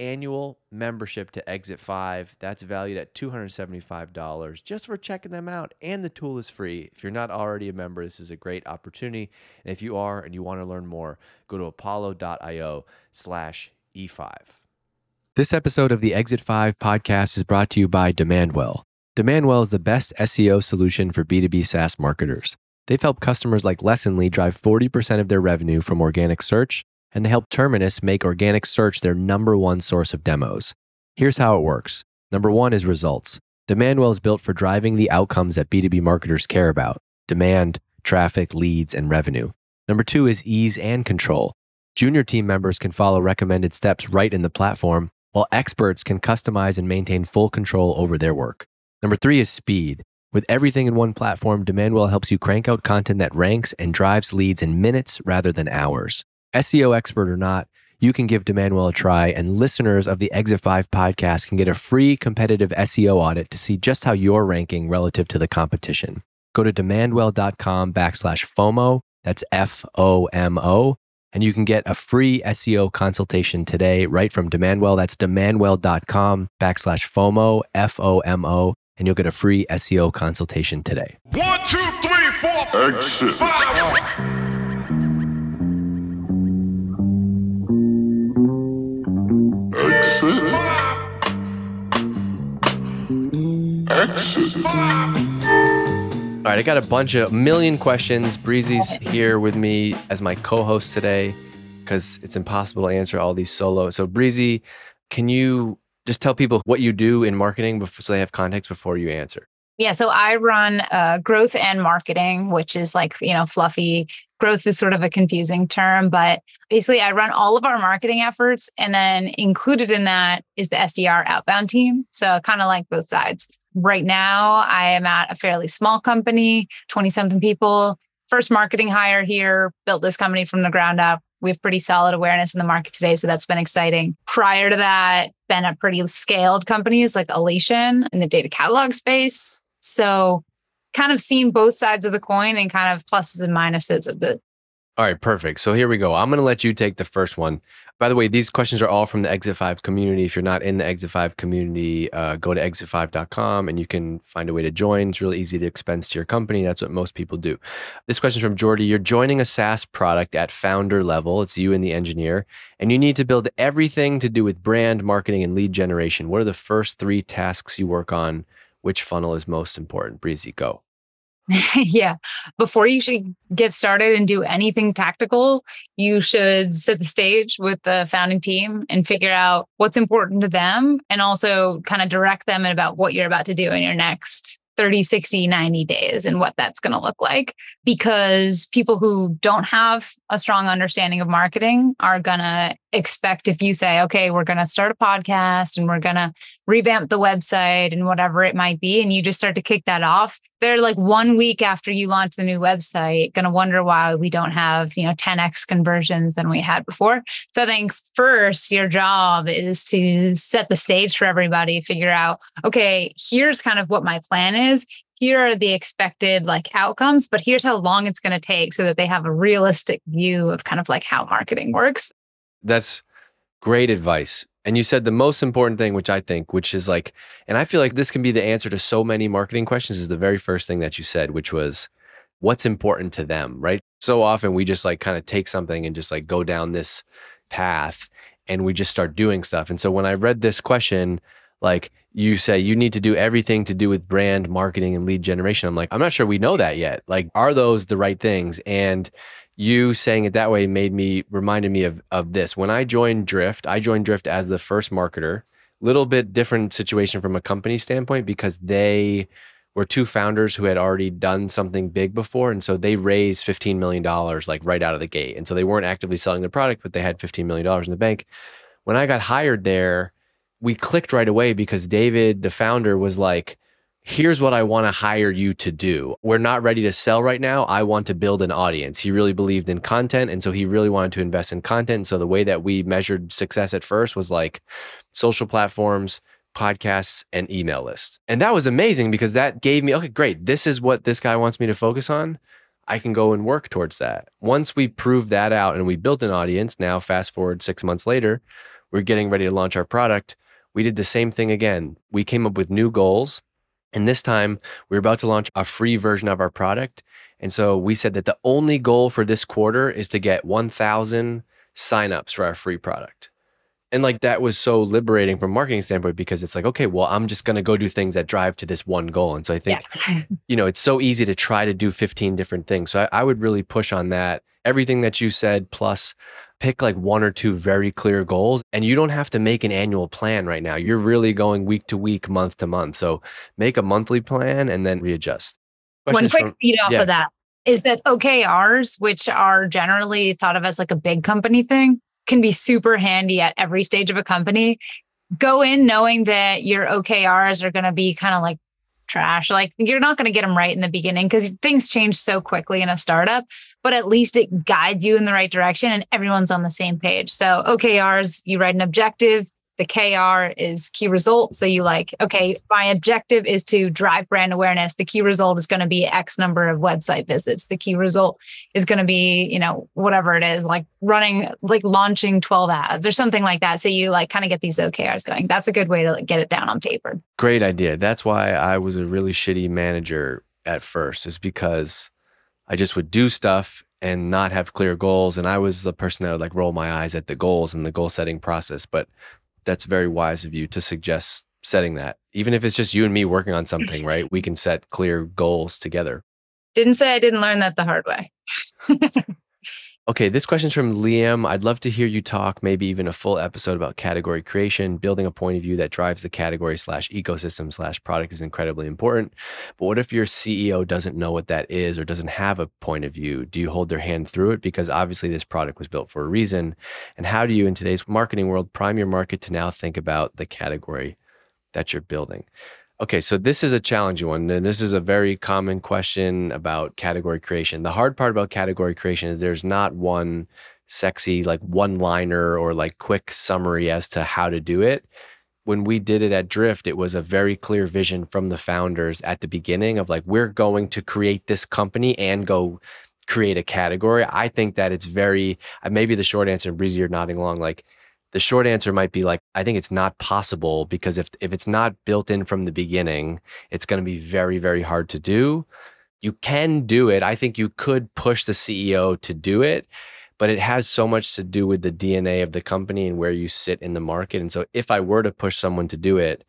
annual membership to Exit 5. That's valued at $275 just for checking them out. And the tool is free. If you're not already a member, this is a great opportunity. And if you are and you want to learn more, go to apollo.io slash E5. This episode of the Exit 5 podcast is brought to you by Demandwell. Demandwell is the best SEO solution for B2B SaaS marketers. They've helped customers like Lessonly drive 40% of their revenue from organic search, and they help Terminus make organic search their number one source of demos. Here's how it works number one is results. Demandwell is built for driving the outcomes that B2B marketers care about demand, traffic, leads, and revenue. Number two is ease and control. Junior team members can follow recommended steps right in the platform, while experts can customize and maintain full control over their work. Number three is speed. With everything in one platform, Demandwell helps you crank out content that ranks and drives leads in minutes rather than hours. SEO expert or not, you can give Demandwell a try, and listeners of the Exit 5 podcast can get a free competitive SEO audit to see just how you're ranking relative to the competition. Go to demandwell.com backslash FOMO, that's F O M O, and you can get a free SEO consultation today right from Demandwell. That's demandwell.com backslash FOMO, F O M O and you'll get a free SEO consultation today. One, two, three, four, Exit. five. Exit. All right, I got a bunch of million questions. Breezy's here with me as my co-host today because it's impossible to answer all these solo. So Breezy, can you just tell people what you do in marketing before, so they have context before you answer? Yeah, so I run uh, growth and marketing, which is like, you know, fluffy. Growth is sort of a confusing term, but basically, I run all of our marketing efforts. And then included in that is the SDR outbound team. So, kind of like both sides. Right now, I am at a fairly small company, 20 something people. First marketing hire here, built this company from the ground up. We have pretty solid awareness in the market today. So that's been exciting. Prior to that, been at pretty scaled companies like Alation in the data catalog space. So kind of seen both sides of the coin and kind of pluses and minuses of the All right, perfect. So here we go. I'm going to let you take the first one. By the way, these questions are all from the Exit 5 community. If you're not in the Exit 5 community, uh, go to exit5.com and you can find a way to join. It's really easy to expense to your company. That's what most people do. This question is from Jordy. You're joining a SaaS product at founder level. It's you and the engineer, and you need to build everything to do with brand, marketing, and lead generation. What are the first three tasks you work on? Which funnel is most important? Breezy, go. yeah. Before you should get started and do anything tactical, you should set the stage with the founding team and figure out what's important to them and also kind of direct them about what you're about to do in your next 30, 60, 90 days and what that's going to look like. Because people who don't have a strong understanding of marketing are going to expect if you say, okay, we're going to start a podcast and we're going to revamp the website and whatever it might be, and you just start to kick that off, they're like one week after you launch the new website, going to wonder why we don't have, you know, 10x conversions than we had before. So I think first, your job is to set the stage for everybody, figure out, okay, here's kind of what my plan is here are the expected like outcomes, but here's how long it's going to take so that they have a realistic view of kind of like how marketing works. That's great advice. And you said the most important thing, which I think, which is like, and I feel like this can be the answer to so many marketing questions, is the very first thing that you said, which was what's important to them, right? So often we just like kind of take something and just like go down this path and we just start doing stuff. And so when I read this question, like you say you need to do everything to do with brand marketing and lead generation. I'm like, I'm not sure we know that yet. Like, are those the right things? And you saying it that way made me reminded me of of this. When I joined Drift, I joined Drift as the first marketer. Little bit different situation from a company standpoint because they were two founders who had already done something big before. And so they raised $15 million like right out of the gate. And so they weren't actively selling their product, but they had $15 million in the bank. When I got hired there, we clicked right away because David, the founder, was like, here's what I want to hire you to do. We're not ready to sell right now. I want to build an audience. He really believed in content. And so he really wanted to invest in content. So the way that we measured success at first was like social platforms, podcasts, and email lists. And that was amazing because that gave me, okay, great. This is what this guy wants me to focus on. I can go and work towards that. Once we proved that out and we built an audience, now fast forward six months later, we're getting ready to launch our product. We did the same thing again. We came up with new goals and this time we are about to launch a free version of our product. And so we said that the only goal for this quarter is to get 1,000 signups for our free product. And like that was so liberating from marketing standpoint because it's like, okay, well, I'm just going to go do things that drive to this one goal. And so I think, yeah. you know, it's so easy to try to do 15 different things. So I, I would really push on that. Everything that you said, plus pick like one or two very clear goals and you don't have to make an annual plan right now. You're really going week to week, month to month. So make a monthly plan and then readjust. Questions one quick feed off yeah. of that is that OKRs, which are generally thought of as like a big company thing, can be super handy at every stage of a company. Go in knowing that your OKRs are going to be kind of like trash. Like you're not going to get them right in the beginning because things change so quickly in a startup, but at least it guides you in the right direction and everyone's on the same page. So OKRs, you write an objective, the KR is key result. So you like, okay, my objective is to drive brand awareness. The key result is going to be X number of website visits. The key result is going to be, you know, whatever it is, like running, like launching 12 ads or something like that. So you like kind of get these OKRs going. That's a good way to like, get it down on paper. Great idea. That's why I was a really shitty manager at first, is because I just would do stuff and not have clear goals. And I was the person that would like roll my eyes at the goals and the goal setting process. But that's very wise of you to suggest setting that. Even if it's just you and me working on something, right? We can set clear goals together. Didn't say I didn't learn that the hard way. okay, this question's from Liam. I'd love to hear you talk, maybe even a full episode about category creation. Building a point of view that drives the category slash ecosystem slash product is incredibly important. But what if your CEO doesn't know what that is or doesn't have a point of view? Do you hold their hand through it? Because obviously this product was built for a reason. And how do you, in today's marketing world, prime your market to now think about the category that you're building? Okay, so this is a challenging one. And this is a very common question about category creation. The hard part about category creation is there's not one sexy, like one liner or like quick summary as to how to do it. When we did it at Drift, it was a very clear vision from the founders at the beginning of like, we're going to create this company and go create a category. I think that it's very, uh, maybe the short answer, Breezy, you're nodding along, like, the short answer might be like i think it's not possible because if if it's not built in from the beginning it's going to be very very hard to do. You can do it. I think you could push the ceo to do it but it has so much to do with the dna of the company and where you sit in the market. And so if i were to push someone to do it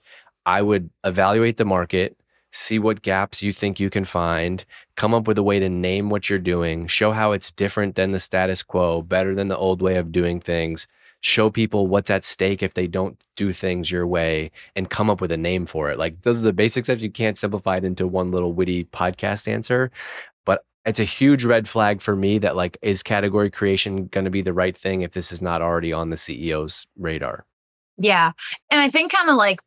i would evaluate the market see what gaps you think you can find, come up with a way to name what you're doing, show how it's different than the status quo, better than the old way of doing things, show people what's at stake if they don't do things your way and come up with a name for it. Like those are the basic steps. You can't simplify it into one little witty podcast answer. But it's a huge red flag for me that like is category creation going to be the right thing if this is not already on the CEO's radar? Yeah. And I think kind of like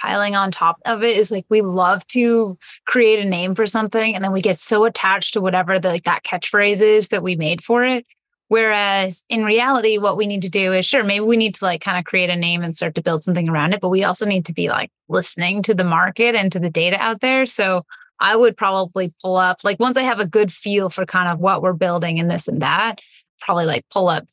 piling on top of it is like we love to create a name for something and then we get so attached to whatever the, like that catchphrase is that we made for it Whereas in reality, what we need to do is sure, maybe we need to like kind of create a name and start to build something around it, but we also need to be like listening to the market and to the data out there. So I would probably pull up, like once I have a good feel for kind of what we're building and this and that, probably like pull up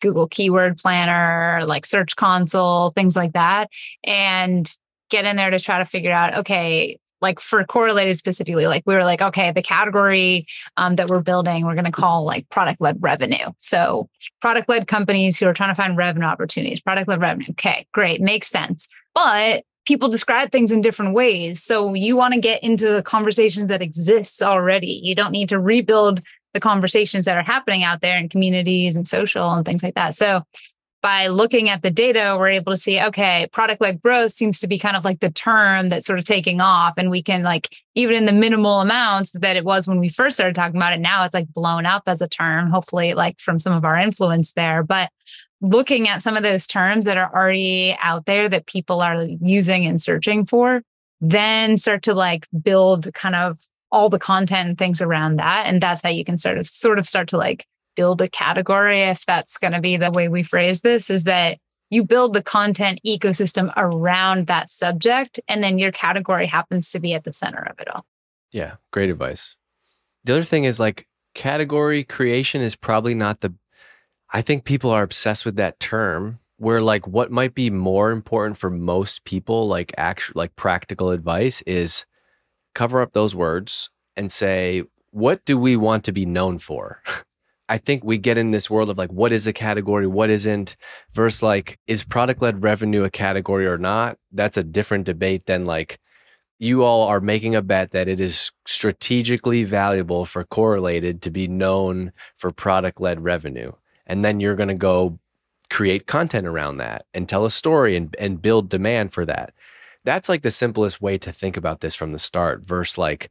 Google Keyword Planner, like Search Console, things like that, and get in there to try to figure out, okay, like for correlated specifically, like we were like, okay, the category um, that we're building, we're going to call like product led revenue. So product led companies who are trying to find revenue opportunities, product led revenue. Okay, great, makes sense. But people describe things in different ways. So you want to get into the conversations that exists already. You don't need to rebuild the conversations that are happening out there in communities and social and things like that. So by looking at the data, we're able to see, okay, product led growth seems to be kind of like the term that's sort of taking off. And we can like, even in the minimal amounts that it was when we first started talking about it, now it's like blown up as a term, hopefully like from some of our influence there. But looking at some of those terms that are already out there that people are using and searching for, then start to like build kind of all the content and things around that. And that's how you can sort of sort of start to like build a category, if that's going to be the way we phrase this, is that you build the content ecosystem around that subject, and then your category happens to be at the center of it all. Yeah, great advice. The other thing is like category creation is probably not the I think people are obsessed with that term where like what might be more important for most people like actual like practical advice is cover up those words and say what do we want to be known for i think we get in this world of like what is a category what isn't versus like is product led revenue a category or not? That's a different debate than like you all are making a bet that it is strategically valuable for correlated to be known for product led revenue and then you're going to go create content around that and tell a story and, and build demand for that. That's like the simplest way to think about this from the start versus like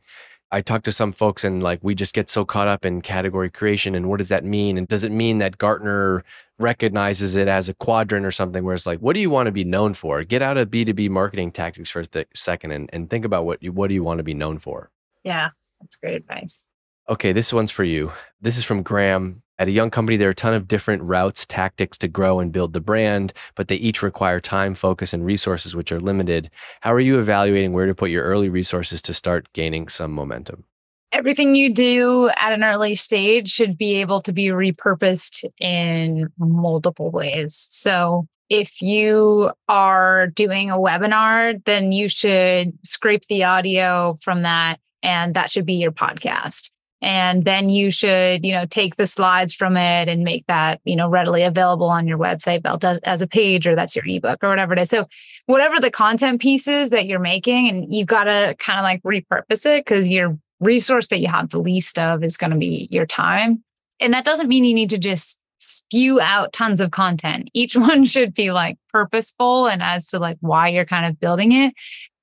I talk to some folks and like we just get so caught up in category creation and what does that mean? And does it mean that Gartner recognizes it as a quadrant or something where it's like, what do you want to be known for? Get out of B2B marketing tactics for a th- second and, and think about what you what do you want to be known for? Yeah, that's great advice. Okay, this one's for you. This is from Graham. At a young company, there are a ton of different routes, tactics to grow and build the brand, but they each require time, focus, and resources, which are limited. How are you evaluating where to put your early resources to start gaining some momentum? Everything you do at an early stage should be able to be repurposed in multiple ways. So, if you are doing a webinar, then you should scrape the audio from that, and that should be your podcast and then you should you know take the slides from it and make that you know readily available on your website built as a page or that's your ebook or whatever it is. So whatever the content pieces that you're making and you've got to kind of like repurpose it because your resource that you have the least of is going to be your time. And that doesn't mean you need to just spew out tons of content. Each one should be like purposeful and as to like why you're kind of building it,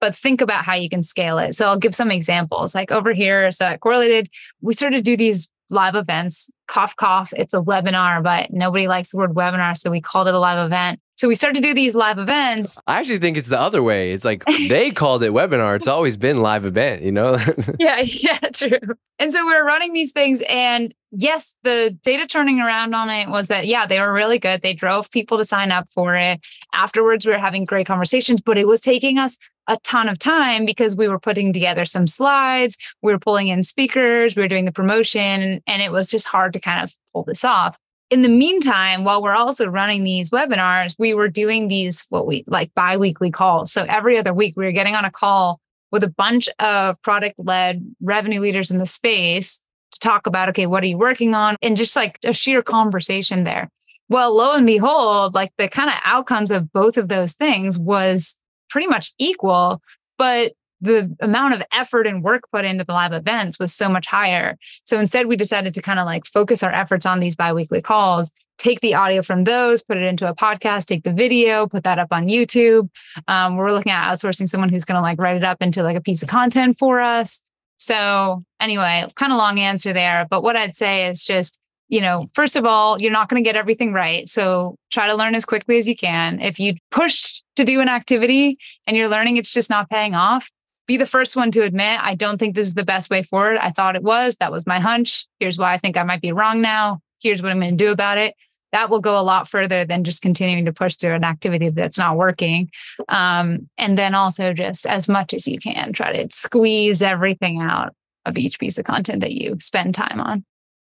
but think about how you can scale it. So I'll give some examples. Like over here, so at Correlated, we started to do these live events. Cough, cough. It's a webinar, but nobody likes the word webinar. So we called it a live event. So we started to do these live events. I actually think it's the other way. It's like they called it webinar. It's always been live event, you know? yeah, yeah, true. And so we are running these things. And yes, the data turning around on it was that, yeah, they were really good. They drove people to sign up for it. Afterwards, we were having great conversations, but it was taking us a ton of time because we were putting together some slides, we were pulling in speakers, we were doing the promotion, and it was just hard to kind of pull this off. In the meantime, while we're also running these webinars, we were doing these what we like bi-weekly calls. So every other week we were getting on a call with a bunch of product led revenue leaders in the space to talk about, okay, what are you working on? And just like a sheer conversation there. Well, lo and behold, like the kind of outcomes of both of those things was pretty much equal, but the amount of effort and work put into the live events was so much higher. So instead, we decided to kind of like focus our efforts on these biweekly calls, take the audio from those, put it into a podcast, take the video, put that up on YouTube. Um, we're looking at outsourcing someone who's going to like write it up into like a piece of content for us. So anyway, kind of long answer there. But what I'd say is just you know, first of all, you're not going to get everything right. So try to learn as quickly as you can. If you pushed to do an activity and you're learning it's just not paying off, be the first one to admit, I don't think this is the best way forward. I thought it was. That was my hunch. Here's why I think I might be wrong now. Here's what I'm going to do about it. That will go a lot further than just continuing to push through an activity that's not working. Um, and then also, just as much as you can, try to squeeze everything out of each piece of content that you spend time on.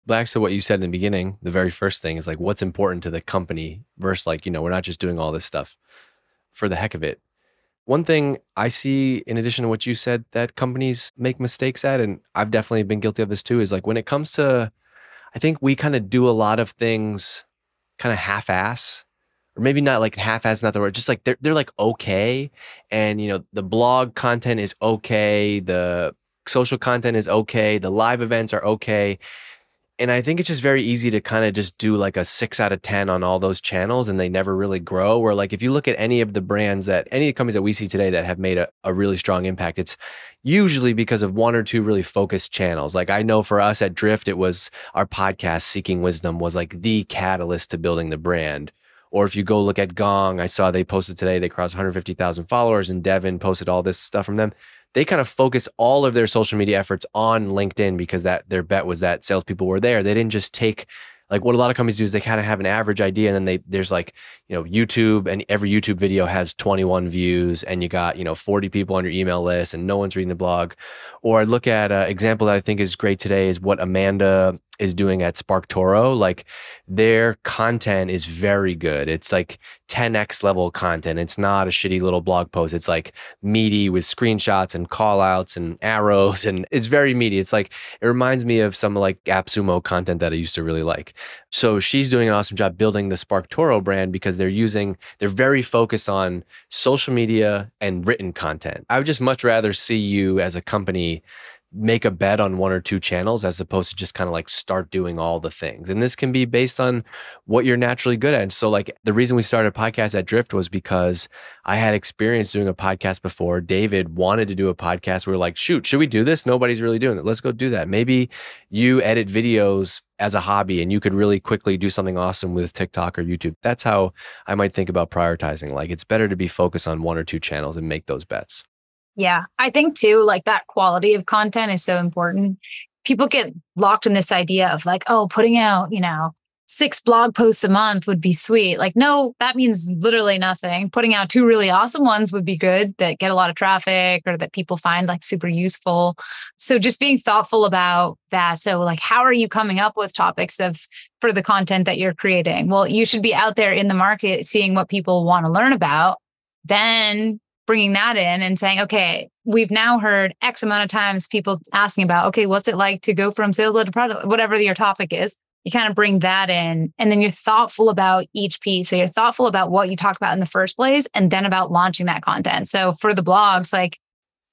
back to what you said in the beginning, the very first thing is like what's important to the company versus like, you know, we're not just doing all this stuff for the heck of it. One thing I see, in addition to what you said, that companies make mistakes at, and I've definitely been guilty of this too, is like when it comes to, I think we kind of do a lot of things kind of half ass, or maybe not like half ass, not the word, just like they're, they're like okay. And, you know, the blog content is okay. The social content is okay. The live events are okay and I think it's just very easy to kind of just do like a six out of 10 on all those channels and they never really grow. Or like if you look at any of the brands that any of the companies that we see today that have made a, a really strong impact, it's usually because of one or two really focused channels. Like I know for us at Drift, it was our podcast, Seeking Wisdom, was like the catalyst to building the brand. Or if you go look at Gong, I saw they posted today, they crossed 150,000 followers and Devin posted all this stuff from them they kind of focus all of their social media efforts on LinkedIn because that their bet was that salespeople were there. They didn't just take like what a lot of companies do is they kind of have an average idea and then they there's like you know youtube and every youtube video has 21 views and you got you know 40 people on your email list and no one's reading the blog or i look at an example that i think is great today is what amanda is doing at spark toro like their content is very good. It's like 10x level content. It's not a shitty little blog post. It's like meaty with screenshots and call outs and arrows. And it's very meaty. It's like, it reminds me of some like AppSumo content that I used to really like. So she's doing an awesome job building the SparkToro brand because they're using, they're very focused on social media and written content. I would just much rather see you as a company make a bet on one or two channels as opposed to just kind of like start doing all the things. And this can be based on what you're naturally good at. And so like the reason we started a podcast at Drift was because I had experience doing a podcast before. David wanted to do a podcast. We were like, shoot, should we do this? Nobody's really doing it. Let's go do that. Maybe you edit videos as a hobby and you could really quickly do something awesome with TikTok or YouTube. That's how I might think about prioritizing. Like it's better to be focused on one or two channels and make those bets. Yeah. I think too, like that quality of content is so important. People get locked in this idea of like, oh, putting out, you know, six blog posts a month would be sweet. Like, no, that means literally nothing. Putting out two really awesome ones would be good that get a lot of traffic or that people find like super useful. So just being thoughtful about that. So like how are you coming up with topics of for the content that you're creating? Well, you should be out there in the market seeing what people want to learn about. Then bringing that in and saying, okay, we've now heard X amount of times people asking about, okay, what's it like to go from sales led to product, whatever your topic is. You kind of bring that in and then you're thoughtful about each piece. So you're thoughtful about what you talked about in the first place and then about launching that content. So for the blogs, like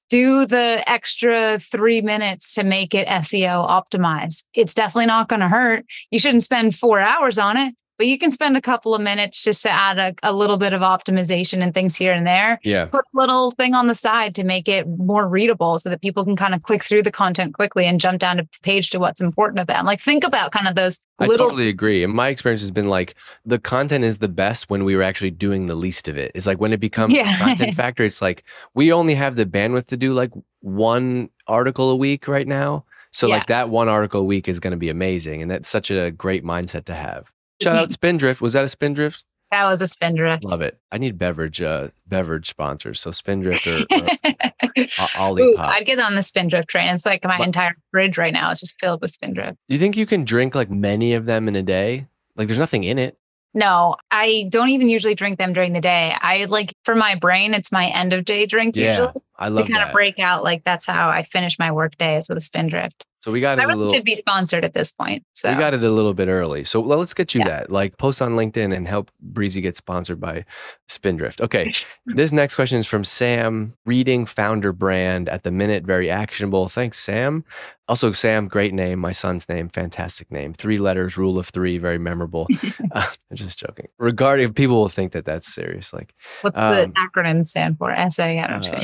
do the extra three minutes to make it SEO optimized. It's definitely not going to hurt. You shouldn't spend four hours on it, but you can spend a couple of minutes just to add a, a little bit of optimization and things here and there. Yeah. Put a little thing on the side to make it more readable so that people can kind of click through the content quickly and jump down to page to what's important to them. Like think about kind of those little I totally agree. And my experience has been like the content is the best when we were actually doing the least of it. It's like when it becomes yeah. content factor, it's like we only have the bandwidth to do like one article a week right now. So yeah. like that one article a week is going to be amazing. And that's such a great mindset to have. Shout out Spindrift. Was that a Spindrift? That was a Spindrift. Love it. I need beverage uh beverage sponsors. So Spindrift or, or Olipop. I'd get on the Spindrift train. It's like my but, entire fridge right now is just filled with Spindrift. Do you think you can drink like many of them in a day? Like there's nothing in it. No, I don't even usually drink them during the day. I like for my brain, it's my end of day drink yeah, usually. I love to kind that. of break out. Like that's how I finish my work days with a Spindrift. So we got it. I little, should be sponsored at this point. So we got it a little bit early. So well, let's get you yeah. that. Like post on LinkedIn and help Breezy get sponsored by Spindrift. Okay. this next question is from Sam, reading founder brand at the minute, very actionable. Thanks, Sam. Also, Sam, great name. My son's name, fantastic name. Three letters, rule of three, very memorable. uh, I'm just joking. Regarding people will think that that's serious. Like, what's um, the acronym stand for? SA. I don't uh,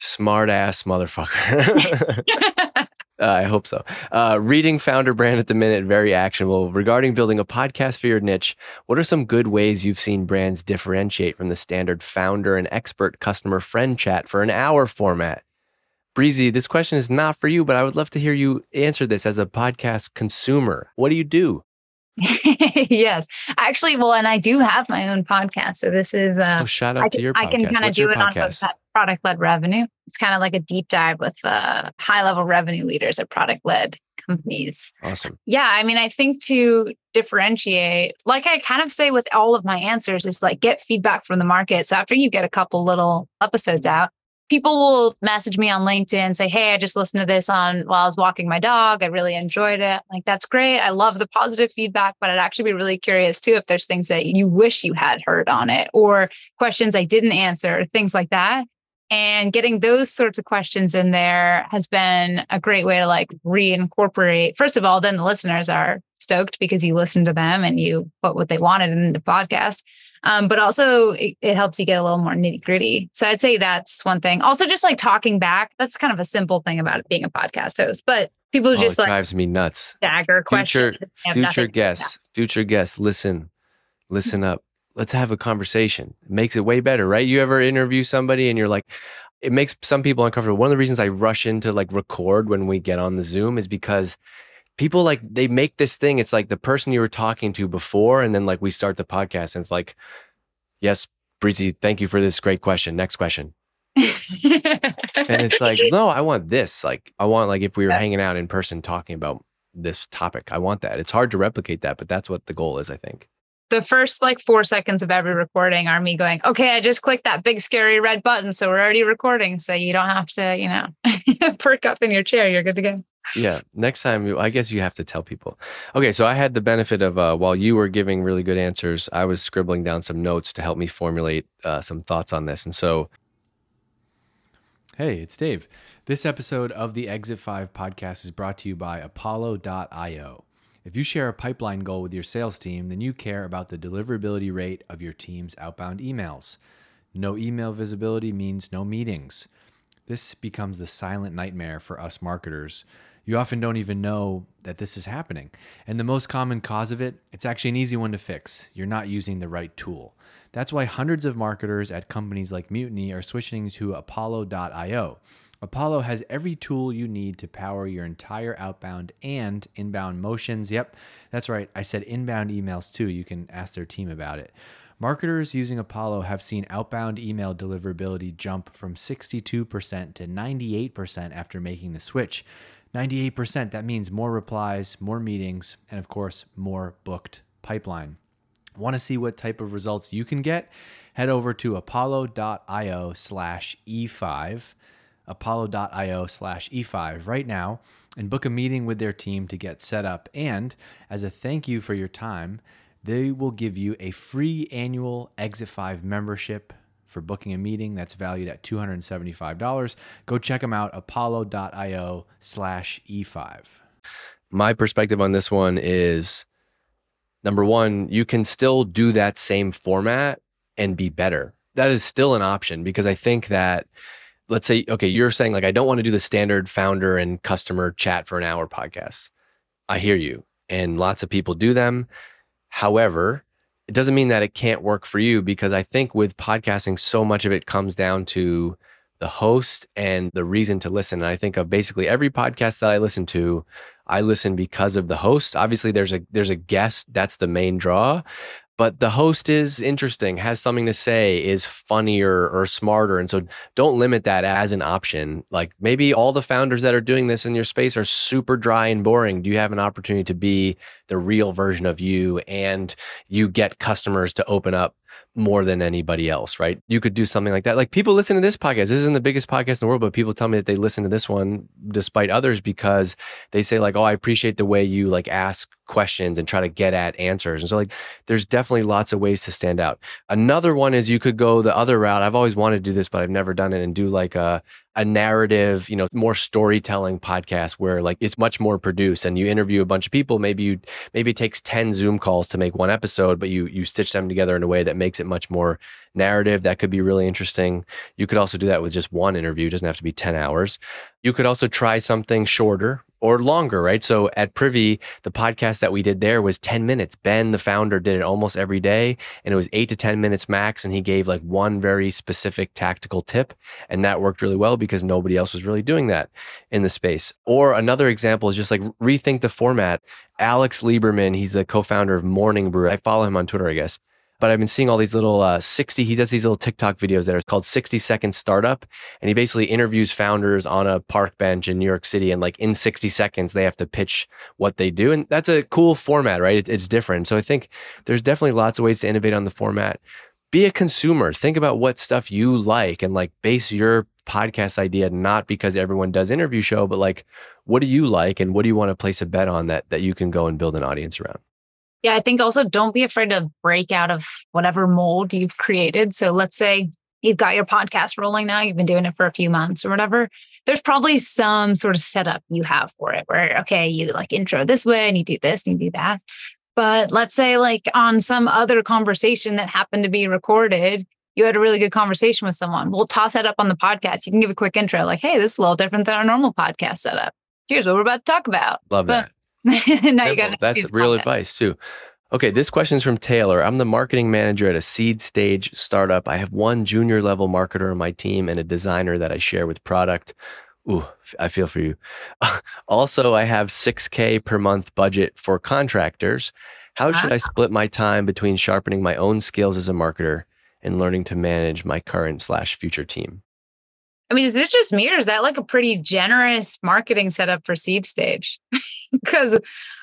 smart ass motherfucker. Uh, I hope so. Uh, reading founder brand at the minute, very actionable. Regarding building a podcast for your niche, what are some good ways you've seen brands differentiate from the standard founder and expert customer friend chat for an hour format? Breezy, this question is not for you, but I would love to hear you answer this as a podcast consumer. What do you do? yes, actually, well, and I do have my own podcast. So this is uh, oh, shout out I can, to your podcast. I can kind of do it podcast? on product led revenue. It's kind of like a deep dive with uh, high level revenue leaders at product led companies. Awesome. Yeah, I mean, I think to differentiate, like I kind of say with all of my answers, is like get feedback from the market. So after you get a couple little episodes out, people will message me on LinkedIn, say, Hey, I just listened to this on while I was walking my dog. I really enjoyed it. Like, that's great. I love the positive feedback, but I'd actually be really curious too if there's things that you wish you had heard on it or questions I didn't answer, things like that. And getting those sorts of questions in there has been a great way to like reincorporate. First of all, then the listeners are stoked because you listened to them and you put what they wanted in the podcast. Um, but also it, it, helps you get a little more nitty gritty. So I'd say that's one thing. Also, just like talking back, that's kind of a simple thing about it being a podcast host. But people oh, just like drives me nuts. Dagger future, questions. Future guests, future guests, listen, listen up. Let's have a conversation. It makes it way better, right? You ever interview somebody and you're like, it makes some people uncomfortable. One of the reasons I rush into like record when we get on the Zoom is because people like they make this thing. It's like the person you were talking to before and then like we start the podcast and it's like yes breezy thank you for this great question. Next question. And it's like no i want this. Like i want like if we were hanging out in person talking about this topic i want that. It's hard to replicate that but that's what the goal is i think the first like four seconds of every recording are me going, okay, I just clicked that big scary red button. So we're already recording. So you don't have to, you know, perk up in your chair. You're good to go yeah next time i guess you have to tell people okay so i had the benefit of uh, while you were giving really good answers i was scribbling down some notes to help me formulate uh, some thoughts on this and so hey it's dave this episode of the exit 5 podcast is brought to you by apollo.io if you share a pipeline goal with your sales team then you care about the deliverability rate of your team's outbound emails no email visibility means no meetings this becomes the silent nightmare for us marketers you often don't even know that this is happening. And the most common cause of it, it's actually an easy one to fix. You're not using the right tool. That's why hundreds of marketers at companies like Mutiny are switching to Apollo.io. Apollo has every tool you need to power your entire outbound and inbound motions. Yep, that's right. I said inbound emails too. You can ask their team about it. Marketers using Apollo have seen outbound email deliverability jump from 62% to 98% after making the switch. 98%, that means more replies, more meetings, and of course, more booked pipeline. Want to see what type of results you can get? Head over to apollo.io slash E5, apollo.io slash E5 right now and book a meeting with their team to get set up. And as a thank you for your time, they will give you a free annual Exit 5 membership for booking a meeting that's valued at $275. Go check them out, apollo.io slash E5. My perspective on this one is number one, you can still do that same format and be better. That is still an option because I think that let's say, okay, you're saying like, I don't want to do the standard founder and customer chat for an hour podcast. I hear you. And lots of people do them. However, it doesn't mean that it can't work for you because I think with podcasting, so much of it comes down to the host and the reason to listen. And I think of basically every podcast that I listen to, I listen because of the host. Obviously, there's a there's a guest that's the main draw, but the host is interesting, has something to say, is funnier or smarter. And so don't limit that as an option. Like maybe all the founders that are doing this in your space are super dry and boring. Do you have an opportunity to be the real version of you and you get customers to open up more than anybody else, right? You could do something like that. Like people listen to this podcast. This isn't the biggest podcast in the world, but people tell me that they listen to this one despite others because they say like, "Oh, I appreciate the way you like ask questions and try to get at answers." And so like there's definitely lots of ways to stand out. Another one is you could go the other route. I've always wanted to do this, but I've never done it and do like a a narrative, you know, more storytelling podcast where like it's much more produced and you interview a bunch of people. Maybe you maybe it takes 10 Zoom calls to make one episode, but you you stitch them together in a way that makes it much more narrative. That could be really interesting. You could also do that with just one interview. It doesn't have to be 10 hours. You could also try something shorter or longer, right? So at Privy, the podcast that we did there was 10 minutes. Ben, the founder, did it almost every day, and it was eight to 10 minutes max. And he gave like one very specific tactical tip. And that worked really well because nobody else was really doing that in the space. Or another example is just like rethink the format. Alex Lieberman, he's the co founder of Morning Brew. I follow him on Twitter, I guess. But I've been seeing all these little uh, 60, he does these little TikTok videos that are called 60 Second Startup. And he basically interviews founders on a park bench in New York City. And like in 60 seconds, they have to pitch what they do. And that's a cool format, right? It, it's different. So I think there's definitely lots of ways to innovate on the format. Be a consumer. Think about what stuff you like and like base your podcast idea not because everyone does interview show, but like what do you like and what do you want to place a bet on that that you can go and build an audience around? Yeah, I think also don't be afraid to break out of whatever mold you've created. So let's say you've got your podcast rolling now, you've been doing it for a few months or whatever. There's probably some sort of setup you have for it where, okay, you like intro this way and you do this and you do that. But let's say, like on some other conversation that happened to be recorded, you had a really good conversation with someone. We'll toss that up on the podcast. You can give a quick intro, like, hey, this is a little different than our normal podcast setup. Here's what we're about to talk about. Love that. now you got That's real content. advice too. Okay, this question is from Taylor. I'm the marketing manager at a seed stage startup. I have one junior level marketer on my team and a designer that I share with product. Ooh, I feel for you. also, I have 6K per month budget for contractors. How should I split my time between sharpening my own skills as a marketer and learning to manage my current slash future team? I mean, is it just me or is that like a pretty generous marketing setup for seed stage? Because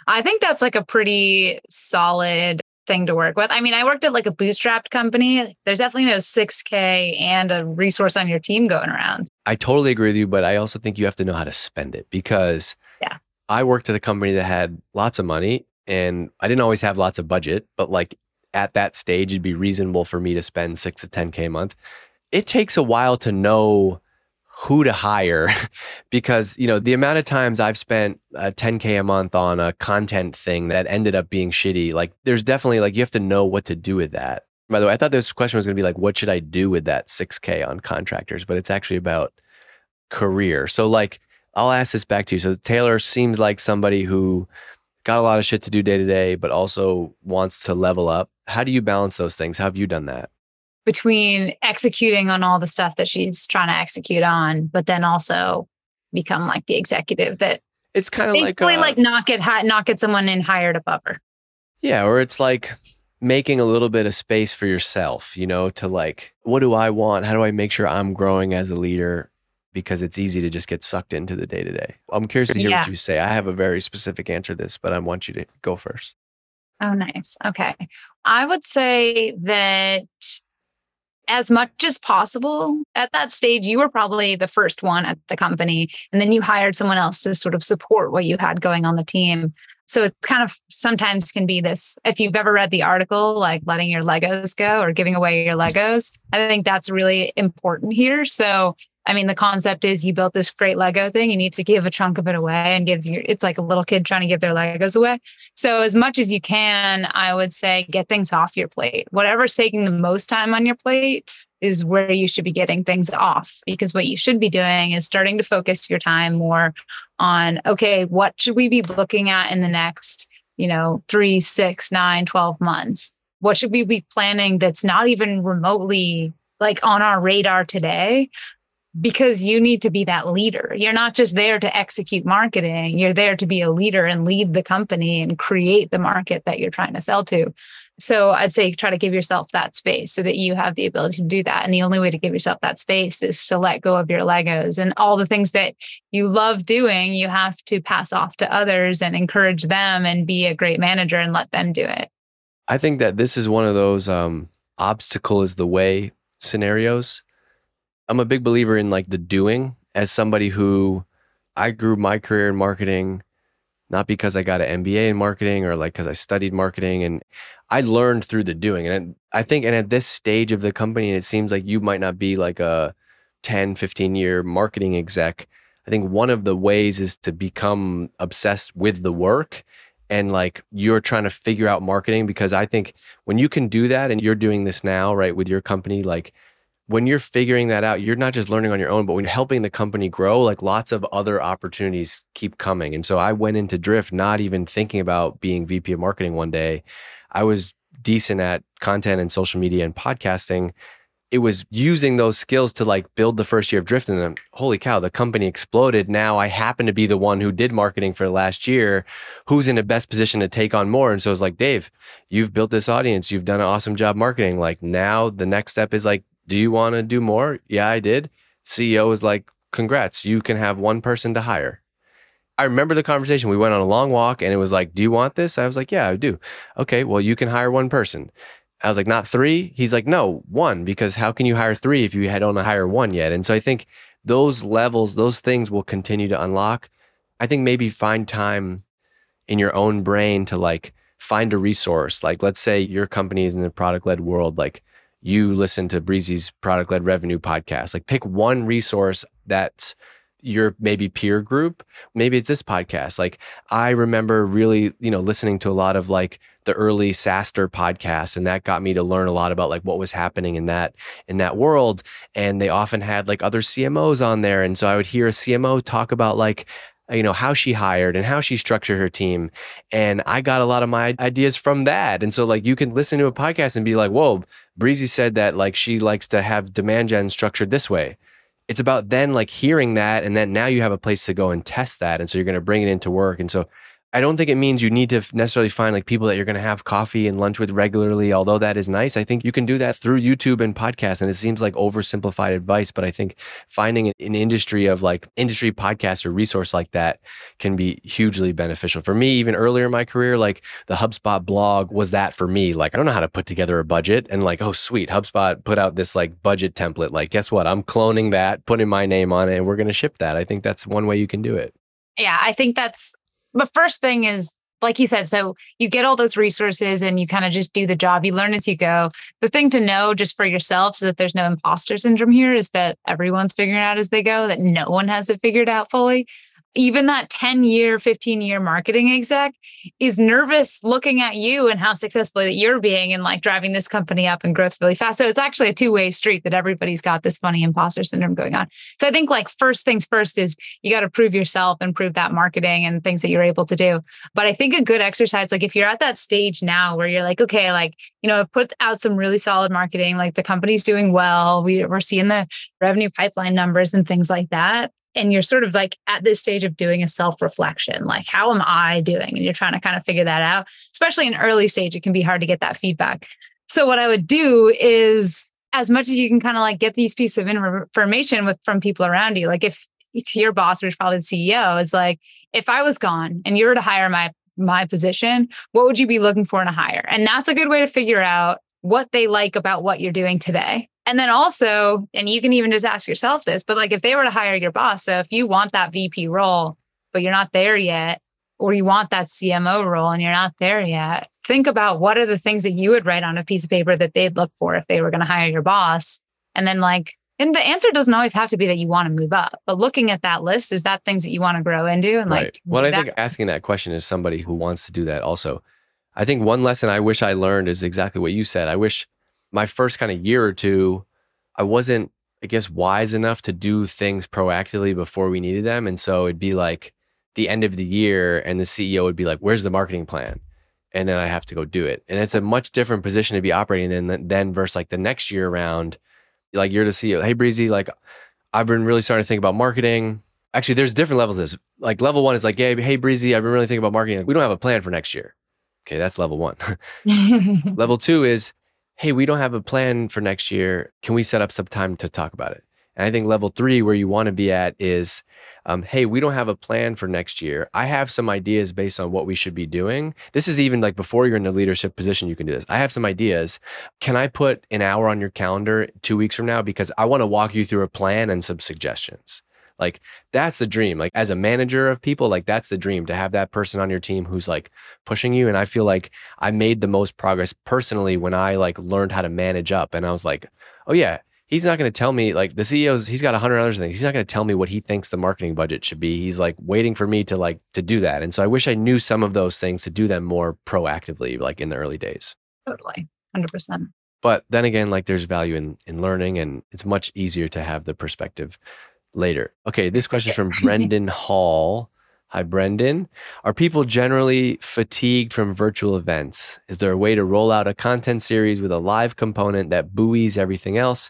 I think that's like a pretty solid thing to work with. I mean, I worked at like a bootstrapped company. There's definitely no 6K and a resource on your team going around. I totally agree with you, but I also think you have to know how to spend it because yeah. I worked at a company that had lots of money and I didn't always have lots of budget, but like at that stage, it'd be reasonable for me to spend six to 10K a month. It takes a while to know who to hire because you know the amount of times i've spent uh, 10k a month on a content thing that ended up being shitty like there's definitely like you have to know what to do with that. By the way i thought this question was going to be like what should i do with that 6k on contractors? But it's actually about career. So like i'll ask this back to you. So taylor seems like somebody who got a lot of shit to do day to day but also wants to level up. How do you balance those things? How have you done that between executing on all the stuff that she's trying to execute on, but then also become like the executive that it's kind of like uh, like not get not get someone in hired above her. Yeah, or it's like making a little bit of space for yourself, you know, to like, what do I want? How do I make sure I'm growing as a leader? Because it's easy to just get sucked into the day to day. I'm curious to hear yeah. what you say. I have a very specific answer to this, but I want you to go first. Oh, nice. Okay. I would say that as much as possible. At that stage, you were probably the first one at the company, and then you hired someone else to sort of support what you had going on the team. So it's kind of sometimes can be this if you've ever read the article, like letting your Legos go or giving away your Legos. I think that's really important here. So I mean, the concept is you built this great Lego thing. You need to give a chunk of it away and give your, it's like a little kid trying to give their Legos away. So, as much as you can, I would say get things off your plate. Whatever's taking the most time on your plate is where you should be getting things off because what you should be doing is starting to focus your time more on, okay, what should we be looking at in the next, you know, three, six, nine, 12 months? What should we be planning that's not even remotely like on our radar today because you need to be that leader. You're not just there to execute marketing, you're there to be a leader and lead the company and create the market that you're trying to sell to. So I'd say try to give yourself that space so that you have the ability to do that. And the only way to give yourself that space is to let go of your Legos and all the things that you love doing, you have to pass off to others and encourage them and be a great manager and let them do it. I think that this is one of those um, obstacle is the way scenarios I'm a big believer in like the doing as somebody who I grew my career in marketing not because I got an MBA in marketing or like because I studied marketing and I learned through the doing. And I think, and at this stage of the company, it seems like you might not be like a 10, 15 year marketing exec. I think one of the ways is to become obsessed with the work and like you're trying to figure out marketing because I think when you can do that and you're doing this now, right, with your company, like when you're figuring that out, you're not just learning on your own, but when you're helping the company grow, like lots of other opportunities keep coming. And so I went into Drift not even thinking about being VP of marketing one day. I was decent at content and social media and podcasting. it was using those skills to like build the first year of Drift. And then, holy cow, the company exploded. Now I happen to be the one who did marketing for the last year, who's in the best position to take on more. And so it's like, Dave, you've built this audience. You've done an awesome job marketing. Like now the next step is like, do you want to do more? Yeah, I did. CEO is like, congrats, you can have one person to hire. I remember the conversation. We went on a long walk and it was like, Do you want this? I was like, Yeah, I do. Okay, well, you can hire one person. I was like, Not three? He's like, No, one, because how can you hire three if you don't hire one yet? And so I think those levels, those things will continue to unlock. I think maybe find time in your own brain to like find a resource. Like, let's say your company is in the product led world, like, you listen to Breezy's product led revenue podcast. Like pick one resource that's your maybe peer group. Maybe it's this podcast. Like I remember really, you know, listening to a lot of like the early SaaStr podcasts, and that got me to learn a lot about like what was happening in that in that world. And they often had like other CMOs on there, and so I would hear a CMO talk about like Uh, you know how she hired and how she structured her team. And i got a lot of my ideas from that. And so like you can listen to a podcast and be like whoa breezy said that like she likes to have demand gen structured this way. It's about then like hearing that and then now you have a place to go and test that. And so you're going to bring it into work. And so I don't think it means you need to necessarily find like people that you're going to have coffee and lunch with regularly, although that is nice. I think you can do that through YouTube and podcasts. And it seems like oversimplified advice, but I think finding an industry of like industry podcast or resource like that can be hugely beneficial. For me, even earlier in my career, like the HubSpot blog was that for me. Like, I don't know how to put together a budget. And like, oh, sweet, HubSpot put out this like budget template. Like, guess what? I'm cloning that, putting my name on it, and we're going to ship that. I think that's one way you can do it. Yeah, I think that's the first thing is like you said, so you get all those resources and you kind of just do the job. You learn as you go. The thing to know just for yourself so that there's no imposter syndrome here is that everyone's figuring out as they go, that no one has it figured out fully even that 10 year, 15 year marketing exec is nervous looking at you and how successful that you're being and like driving this company up and growth really fast. So it's actually a two way street that everybody's got this funny imposter syndrome going on. So I think like first things first is you got to prove yourself and prove that marketing and things that you're able to do. But I think a good exercise, like if you're at that stage now where you're like, okay, like, you know, I've put out some really solid marketing, like the company's doing well, we, we're seeing the revenue pipeline numbers and things like that and you're sort of like at this stage of doing a self reflection like how am i doing? And you're trying to kind of figure that out especially in early stage it can be hard to get that feedback. So what i would do is as much as you can kind of like get these pieces of information with from people around you like if, your boss or probably the ceo is like if i was gone and you were to hire my my position what would you be looking for in a hire? And that's a good way to figure out what they like about what you're doing today and then also, and you can even just ask yourself this, but like if they were to hire your boss, so if you want that VP role, but you're not there yet, or you want that CMO role and you're not there yet, think about what are the things that you would write on a piece of paper that they'd look for if they were going to hire your boss. And then like, and the answer doesn't always have to be that you want to move up, but looking at that list, is that things that you want to grow into? And right. like, well, I think asking that question is somebody who wants to do that also. I think one lesson I wish I learned is exactly what you said. I wish my first kind of year or two, I wasn't, I guess, wise enough to do things proactively before we needed them. And so it'd be like the end of the year, and the CEO would be like, Where's the marketing plan? And then I have to go do it. And it's a much different position to be operating in than, versus like the next year around. Like you're the CEO. Hey, Breezy, like I've been really starting to think about marketing. Actually, there's different levels of this. Like level one is like, hey, hey, Breezy, I've been really thinking about marketing. Like, we don't have a plan for next year. Okay, that's level one. level two is, hey, we don't have a plan for next year. Can we set up some time to talk about it? And I think level three, where you want to be at, is um, hey, we don't have a plan for next year. I have some ideas based on what we should be doing. This is even like before you're in a leadership position, you can do this. I have some ideas. Can I put an hour on your calendar two weeks from now? Because I want to walk you through a plan and some suggestions. Like that's the dream. Like as a manager of people, like that's the dream to have that person on your team who's like pushing you. And I feel like I made the most progress personally when I like learned how to manage up. And I was like, oh yeah, he's not going to tell me like the CEO's. He's got a hundred other things. He's not going to tell me what he thinks the marketing budget should be. He's like waiting for me to like to do that. And so I wish I knew some of those things to do them more proactively, like in the early days. Totally, hundred percent. But then again, like there's value in in learning, and it's much easier to have the perspective later. Okay, this question is from Brendan Hall. Hi, Brendan. Are people generally fatigued from virtual events? Is there a way to roll out a content series with a live component that buoys everything else?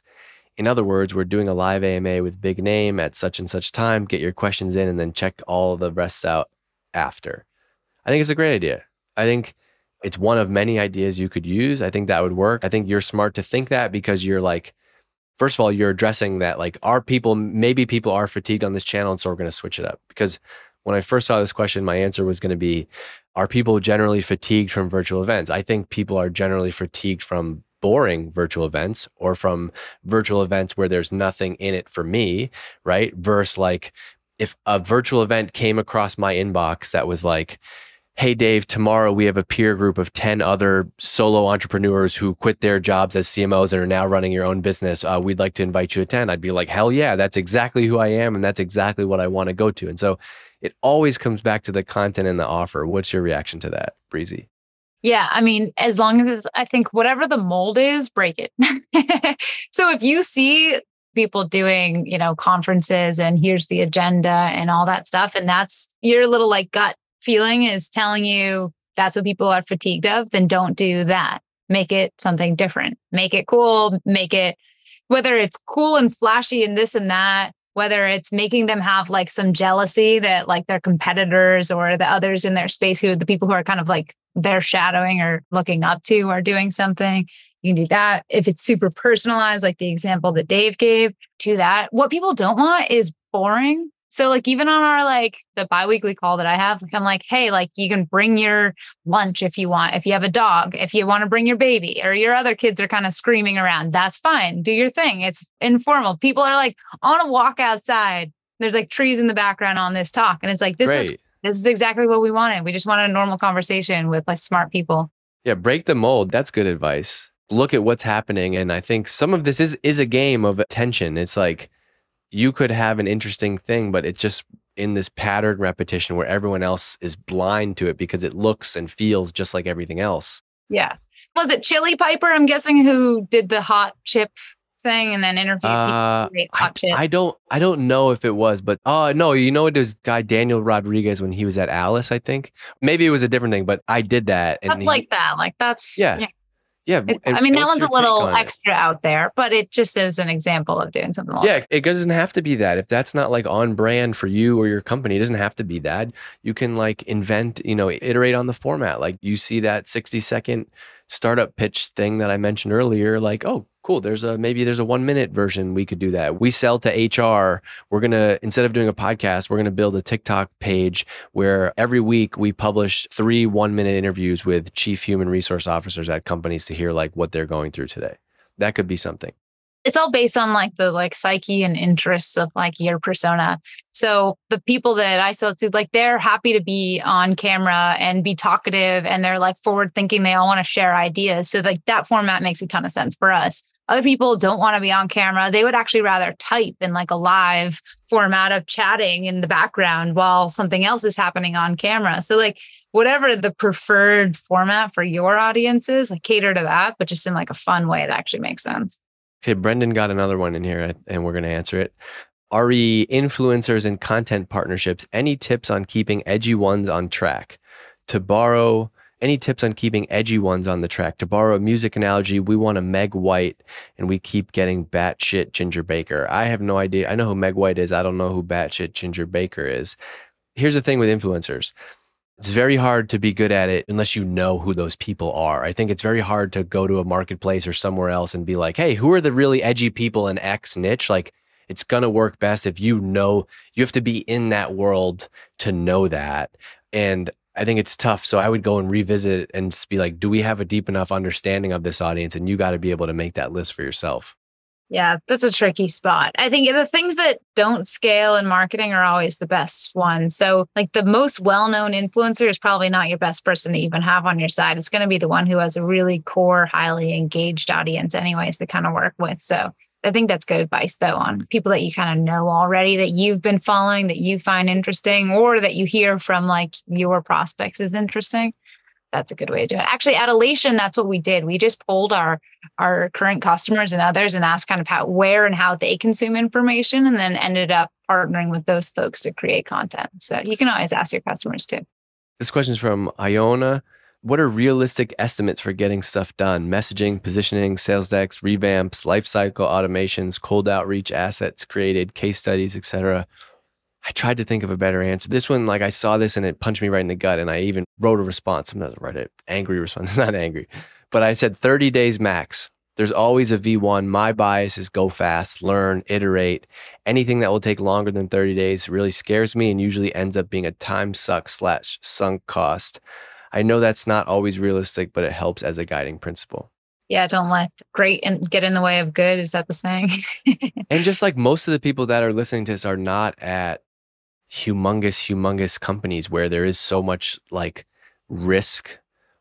In other words, we're doing a live AMA with big name at such and such time. Get your questions in and then check all the rest out after. I think it's a great idea. I think it's one of many ideas you could use. I think that would work. I think you're smart to think that because you're like, first of all, you're addressing that like, are people, maybe people are fatigued on this channel. And so we're going to switch it up. Because when I first saw this question, my answer was going to be, are people generally fatigued from virtual events? I think people are generally fatigued from boring virtual events or from virtual events where there's nothing in it for me, right? Versus like if a virtual event came across my inbox that was like, hey, Dave, tomorrow we have a peer group of 10 other solo entrepreneurs who quit their jobs as CMOs and are now running your own business. Uh, we'd like to invite you to attend. I'd be like, hell yeah, that's exactly who I am. And that's exactly what I want to go to. And so it always comes back to the content and the offer. What's your reaction to that, Breezy? Yeah, I mean, as long as it's, I think whatever the mold is, break it. so if you see people doing, you know, conferences and here's the agenda and all that stuff, and that's your little like gut feeling is telling you that's what people are fatigued of, then don't do that. Make it something different. Make it cool. Make it whether it's cool and flashy and this and that, whether it's making them have like some jealousy that like their competitors or the others in their space who the people who are kind of like they're shadowing or looking up to are doing something. You can do that. If it's super personalized, like the example that Dave gave, to that. What people don't want is boring. So like even on our like the biweekly call that I have, like I'm like, hey, like you can bring your lunch if you want. If you have a dog, if you want to bring your baby or your other kids are kind of screaming around, that's fine. Do your thing. It's informal. People are like on a walk outside. There's like trees in the background on this talk. And it's like this Great. is this is exactly what we wanted. We just wanted a normal conversation with like smart people. Yeah, break the mold. That's good advice. Look at what's happening. And I think some of this is is a game of attention. It's like you could have an interesting thing, but it's just in this pattern repetition where everyone else is blind to it because it looks and feels just like everything else. Yeah. Was it Chili Piper? I'm guessing who did the hot chip thing and then interviewed uh, I, I, don't I don't know if it was, but oh uh, no, you know this guy Daniel Rodriguez when he was at Alyce, I think. Maybe it was a different thing, but I did that. And that's he, like that. Like that's yeah. yeah. Yeah, I mean that one's a little extra it? out there, but it just is an example of doing something. Like yeah, it doesn't have to be that. If that's not like on brand for you or your company, it doesn't have to be that. You can like invent, you know, iterate on the format. Like you see that sixty second startup pitch thing that I mentioned earlier, like, oh, cool, there's a maybe there's a one minute version we could do that. We sell to HR. We're gonna instead of doing a podcast, we're gonna build a TikTok page where every week we publish three one minute interviews with chief human resource officers at companies to hear like what they're going through today. That could be something it's all based on like the like psyche and interests of like your persona. So the people that I sell to, like they're happy to be on camera and be talkative and they're like forward thinking. They all want to share ideas. So like that format makes a ton of sense for us. Other people don't want to be on camera. They would actually rather type in like a live format of chatting in the background while something else is happening on camera. So like whatever the preferred format for your audience is, like cater to that, but just in like a fun way that actually makes sense. Okay, Brendan got another one in here and we're going to answer it. RE influencers and content partnerships. Any tips on keeping edgy ones on track? To borrow any tips on keeping edgy ones on the track? To borrow a music analogy, we want a Meg White and we keep getting batshit Ginger Baker. I have no idea. I know who Meg White is. I don't know who batshit Ginger Baker is. Here's the thing with influencers it's very hard to be good at it unless you know who those people are. I think it's very hard to go to a marketplace or somewhere else and be like, hey, who are the really edgy people in X niche? Like, it's going to work best if you know, you have to be in that world to know that. And I think it's tough. So I would go and revisit and just be like, do we have a deep enough understanding of this audience? And you got to be able to make that list for yourself. Yeah, that's a tricky spot. I think the things that don't scale in marketing are always the best ones. So, like the most well known influencer is probably not your best person to even have on your side. It's going to be the one who has a really core, highly engaged audience, anyways, to kind of work with. So, I think that's good advice, though, on mm. people that you kind of know already that you've been following, that you find interesting, or that you hear from like your prospects is interesting that's a good way to do it. Actually, at Elation, that's what we did. We just polled our our current customers and others and asked kind of how where and how they consume information, and then ended up partnering with those folks to create content. So you can always ask your customers too. This question is from Iona. What are realistic estimates for getting stuff done? Messaging, positioning, sales decks, revamps, lifecycle automations, cold outreach, assets created, case studies, etc. I tried to think of a better answer. This one, like I saw this and it punched me right in the gut, and I even wrote a response. Sometimes I write an angry response, not angry, but I said 30 days max. There's always a V1. My bias is go fast, learn, iterate. Anything that will take longer than 30 days really scares me and usually ends up being a time suck slash sunk cost. I know that's not always realistic, but it helps as a guiding principle. Yeah, don't let great and get in the way of good. Is that the saying? and just like most of the people that are listening to this are not at humongous, humongous companies where there is so much like risk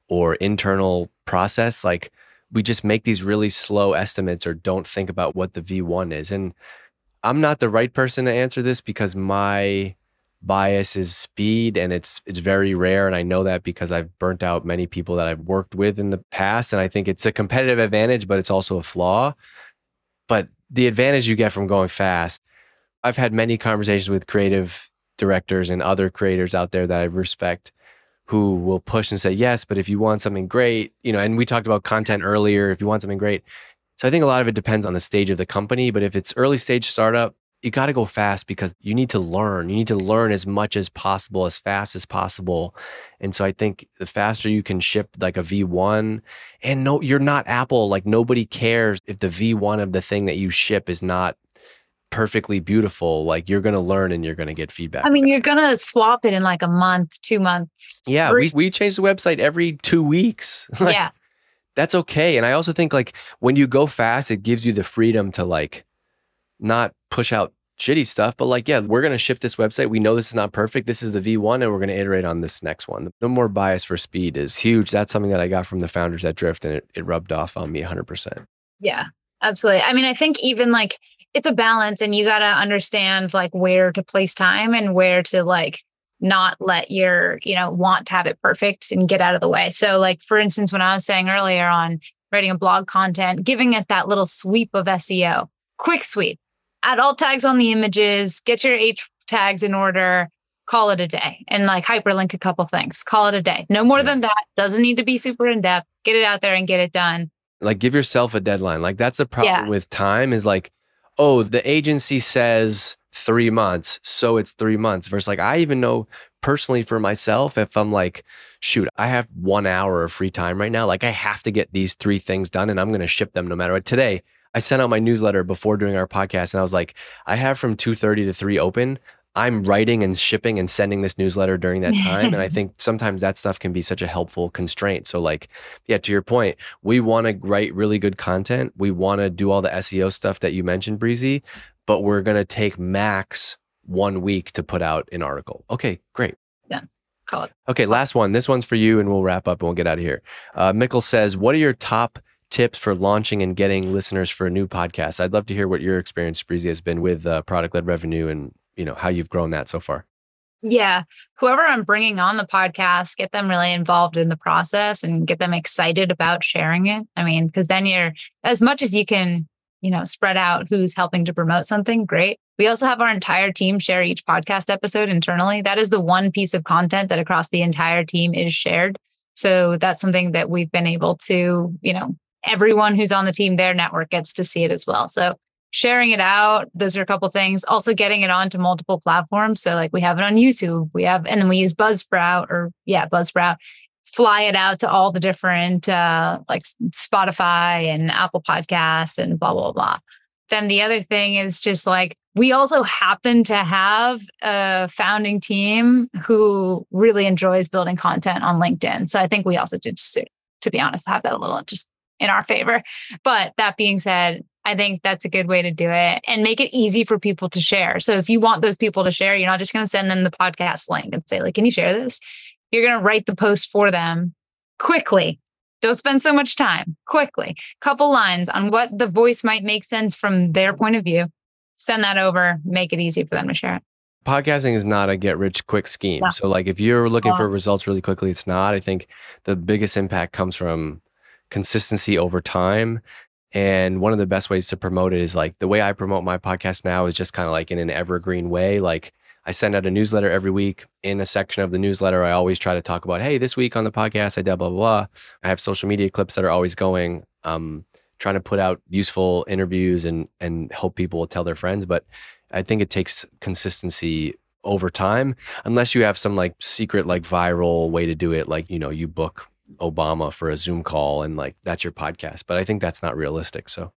or internal process. Like we just make these really slow estimates or don't think about what the V1 is. And I'm not the right person to answer this because my bias is speed and it's it's very rare and I know that because I've burnt out many people that I've worked with in the past and I think it's a competitive advantage but it's also a flaw. But the advantage you get from going fast I've had many conversations with creative directors and other creators out there that I respect who will push and say yes but if you want something great you know and we talked about content earlier if you want something great. So I think a lot of it depends on the stage of the company but if it's early stage startup you got to go fast because you need to learn. You need to learn as much as possible, as fast as possible. And so I think the faster you can ship like a V1, and no, you're not Apple. Like nobody cares if the V1 of the thing that you ship is not perfectly beautiful. Like you're going to learn and you're going to get feedback. I mean, you're going to swap it in like a month, two months. Yeah. We, we change the website every two weeks. like, yeah. That's okay. And I also think like when you go fast, it gives you the freedom to like, not push out shitty stuff, but like, yeah, we're going to ship this website. We know this is not perfect. This is the V1, and we're going to iterate on this next one. No more bias for speed is huge. That's something that I got from the founders at Drift, and it, it rubbed off on me 100%. Yeah, absolutely. I mean, I think even like it's a balance, and you got to understand like where to place time and where to like not let your, you know, want to have it perfect and get out of the way. So, like, for instance, when I was saying earlier on writing a blog content, giving it that little sweep of SEO, quick sweep add alt tags on the images, get your H tags in order, call it a day, and like hyperlink a couple things. Call it a day. No more yeah. than that. Doesn't need to be super in depth. Get it out there and get it done. Like give yourself a deadline. Like that's the problem yeah. with time is like, oh, the agency says three months, so it's three months. Versus like I even know personally for myself, if I'm like, shoot, I have one hour of free time right now, like I have to get these three things done and I'm gonna ship them no matter what. Today, I sent out my newsletter before doing our podcast and I was like, I have from 2:30 to 3 open. I'm writing and shipping and sending this newsletter during that time. and I think sometimes that stuff can be such a helpful constraint. So, like, yeah, to your point, we want to write really good content. We want to do all the SEO stuff that you mentioned, Breezy, but we're going to take max one week to put out an article. Okay, great. Yeah. Call it. Okay, last one. This one's for you, and we'll wrap up and we'll get out of here. Uh, Mickle says, What are your top tips for launching and getting listeners for a new podcast. I'd love to hear what your experience, Breezy, has been with uh, product led revenue and you know how you've grown that so far. Yeah, whoever I'm bringing on the podcast, get them really involved in the process and get them excited about sharing it. I mean, because then you're as much as you can, you know, spread out who's helping to promote something. Great. We also have our entire team share each podcast episode internally. That is the one piece of content that across the entire team is shared. So that's something that we've been able to, you know, everyone who's on the team, their network gets to see it as well. So sharing it out, those are a couple things. Also getting it onto multiple platforms. So like we have it on YouTube, we have, and then we use Buzzsprout or yeah, Buzzsprout, fly it out to all the different uh like Spotify and Apple Podcasts and blah, blah, blah. Then the other thing is just like we also happen to have a founding team who really enjoys building content on LinkedIn. So I think we also did, to be honest, have that a little just in our favor. But that being said, I think that's a good way to do it and make it easy for people to share. So if you want those people to share, you're not just going to send them the podcast link and say, like, can you share this? You're going to write the post for them quickly. Don't spend so much time. Quickly. Couple lines on what the voice might make sense from their point of view. Send that over, make it easy for them to share it podcasting is not a get rich quick scheme. Yeah. So like if you're looking for results really quickly, it's not. I think the biggest impact comes from consistency over time. And one of the best ways to promote it is like the way I promote my podcast now is just kind of like in an evergreen way. Like I send out a newsletter every week. In a section of the newsletter, I always try to talk about, hey, this week on the podcast, I did blah, blah, blah. I have social media clips that are always going. Um, trying to put out useful interviews and and hope people tell their friends. But I think it takes consistency over time, unless you have some like secret like viral way to do it, like you know you book Obama for a Zoom call and like that's your podcast. But I think that's not realistic. So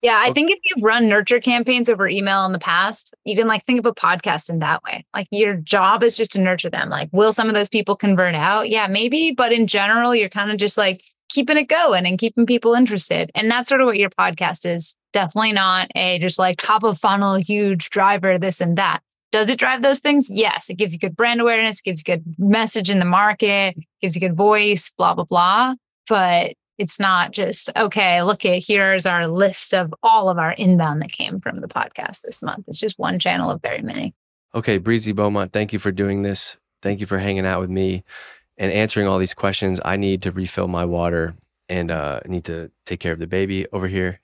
yeah, I think if you've run nurture campaigns over email in the past, you can like think of a podcast in that way. Like your job is just to nurture them. Like, will some of those people convert out? Yeah, maybe. But in general, you're kind of just like keeping it going and keeping people interested. And that's sort of what your podcast is. Definitely not a just like top of funnel, huge driver, this and that. Does it drive those things? Yes. It gives you good brand awareness, gives you good message in the market, gives you good voice, blah, blah, blah. But it's not just, okay, look at here's our list of all of our inbound that came from the podcast this month. It's just one channel of very many. Okay, Breezy Beaumont, thank you for doing this. Thank you for hanging out with me and answering all these questions. I need to refill my water and uh, need to take care of the baby over here.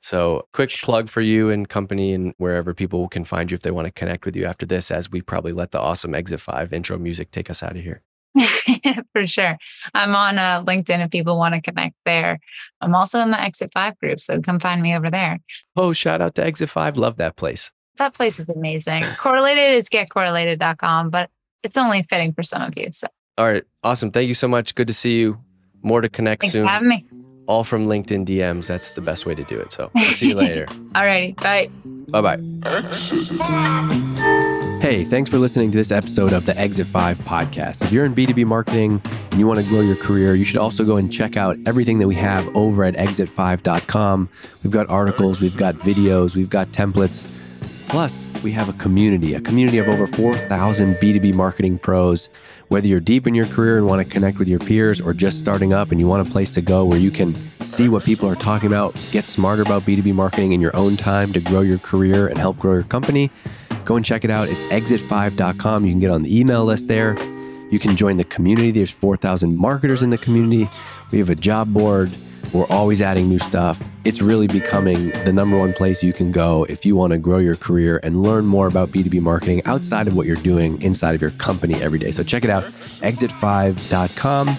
So, quick plug for you and company and wherever people can find you if they want to connect with you after this, as we probably let the awesome Exit 5 intro music take us out of here. For sure. I'm on uh, LinkedIn if people want to connect there. I'm also in the Exit 5 group, so come find me over there. Oh, shout out to Exit 5. Love that place. That place is amazing. Correlated is getcorrelated.com, but it's only fitting for some of you. So, all right. Awesome. Thank you so much. Good to see you. More to connect thanks soon. for having me. All from LinkedIn DMs. That's the best way to do it. So, I'll see you later. All righty. Bye. Bye bye. Hey, thanks for listening to this episode of the Exit 5 podcast. If you're in B2B marketing and you want to grow your career, you should also go and check out everything that we have over at exit5.com. We've got articles, we've got videos, we've got templates. Plus, we have a community, a community of over 4,000 B2B marketing pros. Whether you're deep in your career and want to connect with your peers or just starting up and you want a place to go where you can see what people are talking about, get smarter about B2B marketing in your own time to grow your career and help grow your company, go and check it out. It's exit5.com. You can get on the email list there. You can join the community. There's 4,000 marketers in the community. We have a job board. We're always adding new stuff. It's really becoming the number one place you can go if you want to grow your career and learn more about B2B marketing outside of what you're doing inside of your company every day. So check it out, exit5.com.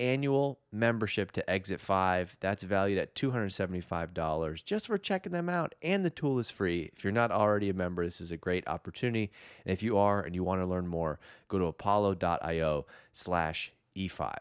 annual membership to Exit 5. That's valued at $275 just for checking them out. And the tool is free. If you're not already a member, this is a great opportunity. And if you are and you want to learn more, go to apollo.io slash E5.